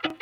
Thank you.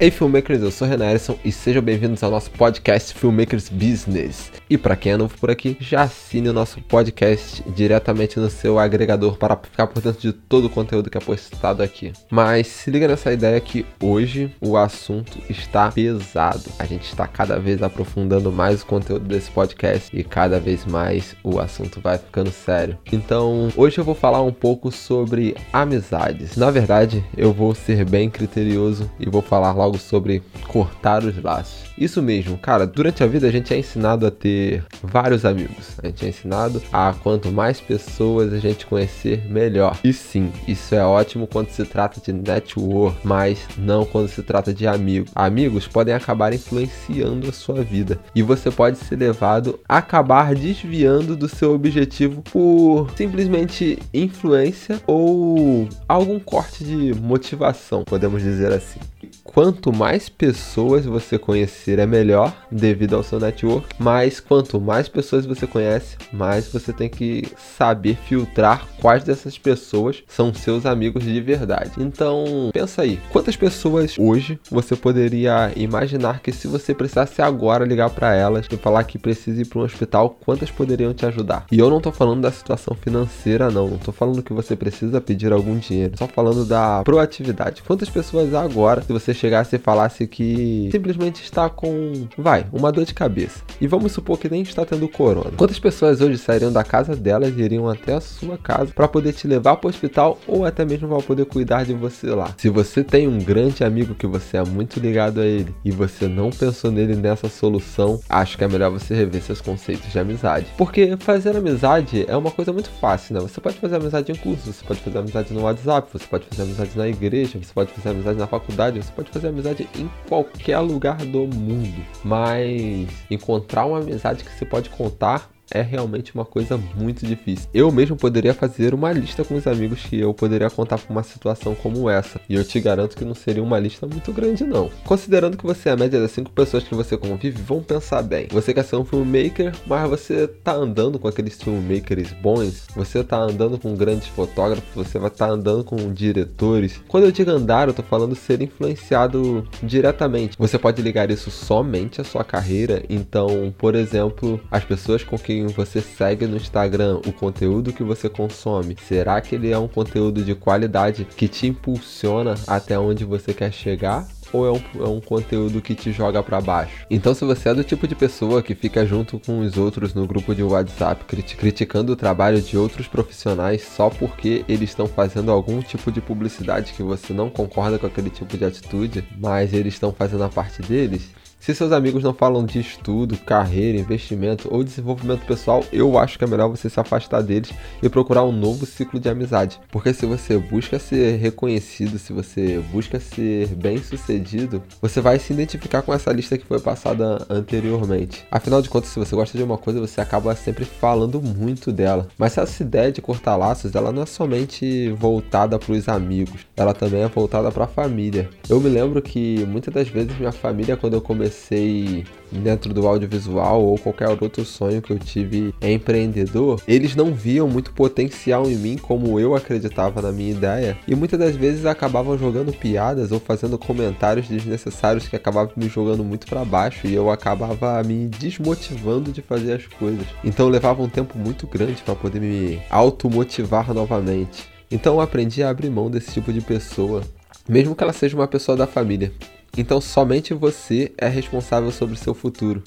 Ei filmmakers, eu sou Renan Erison e sejam bem-vindos ao nosso podcast Filmmakers Business. E para quem é novo por aqui, já assine o nosso podcast diretamente no seu agregador para ficar por dentro de todo o conteúdo que é postado aqui. Mas se liga nessa ideia que hoje o assunto está pesado. A gente está cada vez aprofundando mais o conteúdo desse podcast e cada vez mais o assunto vai ficando sério. Então, hoje eu vou falar um pouco sobre amizades. Na verdade, eu vou ser bem criterioso e vou falar logo algo sobre cortar os laços. Isso mesmo, cara, durante a vida a gente é ensinado a ter vários amigos. A gente é ensinado a quanto mais pessoas a gente conhecer, melhor. E sim, isso é ótimo quando se trata de network, mas não quando se trata de amigos. Amigos podem acabar influenciando a sua vida e você pode ser levado a acabar desviando do seu objetivo por simplesmente influência ou algum corte de motivação, podemos dizer assim. Quanto mais pessoas você conhecer é melhor, devido ao seu network, mas quanto mais pessoas você conhece, mais você tem que saber filtrar quais dessas pessoas são seus amigos de verdade. Então, pensa aí, quantas pessoas hoje você poderia imaginar que se você precisasse agora ligar para elas e falar que precisa ir para um hospital, quantas poderiam te ajudar? E eu não tô falando da situação financeira não, não tô falando que você precisa pedir algum dinheiro, só falando da proatividade. Quantas pessoas agora, se você chegasse e falasse que simplesmente está com, vai, uma dor de cabeça. E vamos supor que nem está tendo corona. Quantas pessoas hoje sairiam da casa delas e iriam até a sua casa para poder te levar para o hospital ou até mesmo para poder cuidar de você lá? Se você tem um grande amigo que você é muito ligado a ele e você não pensou nele nessa solução, acho que é melhor você rever seus conceitos de amizade. Porque fazer amizade é uma coisa muito fácil, né? Você pode fazer amizade em curso, você pode fazer amizade no WhatsApp, você pode fazer amizade na igreja, você pode fazer amizade na faculdade, você pode fazer amizade em qualquer lugar do mundo, mas encontrar uma amizade que você pode contar é realmente uma coisa muito difícil. Eu mesmo poderia fazer uma lista com os amigos que eu poderia contar para uma situação como essa, e eu te garanto que não seria uma lista muito grande não. Considerando que você é a média das 5 pessoas que você convive, vamos pensar bem. Você quer ser um filmmaker, mas você tá andando com aqueles filmmakers bons, você tá andando com grandes fotógrafos, você vai estar tá andando com diretores. Quando eu digo andar, eu tô falando ser influenciado diretamente. Você pode ligar isso somente à sua carreira, então, por exemplo, as pessoas com quem você segue no Instagram, o conteúdo que você consome, será que ele é um conteúdo de qualidade que te impulsiona até onde você quer chegar? ou é um, é um conteúdo que te joga para baixo. Então, se você é do tipo de pessoa que fica junto com os outros no grupo de WhatsApp crit criticando o trabalho de outros profissionais só porque eles estão fazendo algum tipo de publicidade que você não concorda com aquele tipo de atitude, mas eles estão fazendo a parte deles, se seus amigos não falam de estudo, carreira, investimento ou desenvolvimento pessoal, eu acho que é melhor você se afastar deles e procurar um novo ciclo de amizade. Porque se você busca ser reconhecido, se você busca ser bem sucedido, você vai se identificar com essa lista que foi passada anteriormente. Afinal de contas, se você gosta de uma coisa, você acaba sempre falando muito dela. Mas essa ideia de cortar laços, ela não é somente voltada para os amigos, ela também é voltada para a família. Eu me lembro que muitas das vezes minha família, quando eu comecei comecei dentro do audiovisual ou qualquer outro sonho que eu tive empreendedor, eles não viam muito potencial em mim como eu acreditava na minha ideia e muitas das vezes acabavam jogando piadas ou fazendo comentários desnecessários que acabavam me jogando muito para baixo e eu acabava me desmotivando de fazer as coisas. Então levava um tempo muito grande para poder me automotivar novamente. Então eu aprendi a abrir mão desse tipo de pessoa, mesmo que ela seja uma pessoa da família. Então somente você é responsável sobre seu futuro.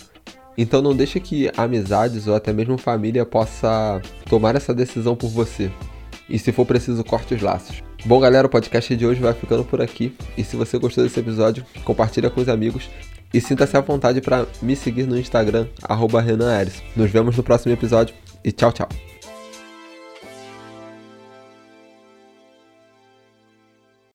Então não deixe que amizades ou até mesmo família possa tomar essa decisão por você. E se for preciso, corte os laços. Bom, galera, o podcast de hoje vai ficando por aqui. E se você gostou desse episódio, compartilha com os amigos e sinta-se à vontade para me seguir no Instagram, arroba Renan Aires. Nos vemos no próximo episódio e tchau, tchau.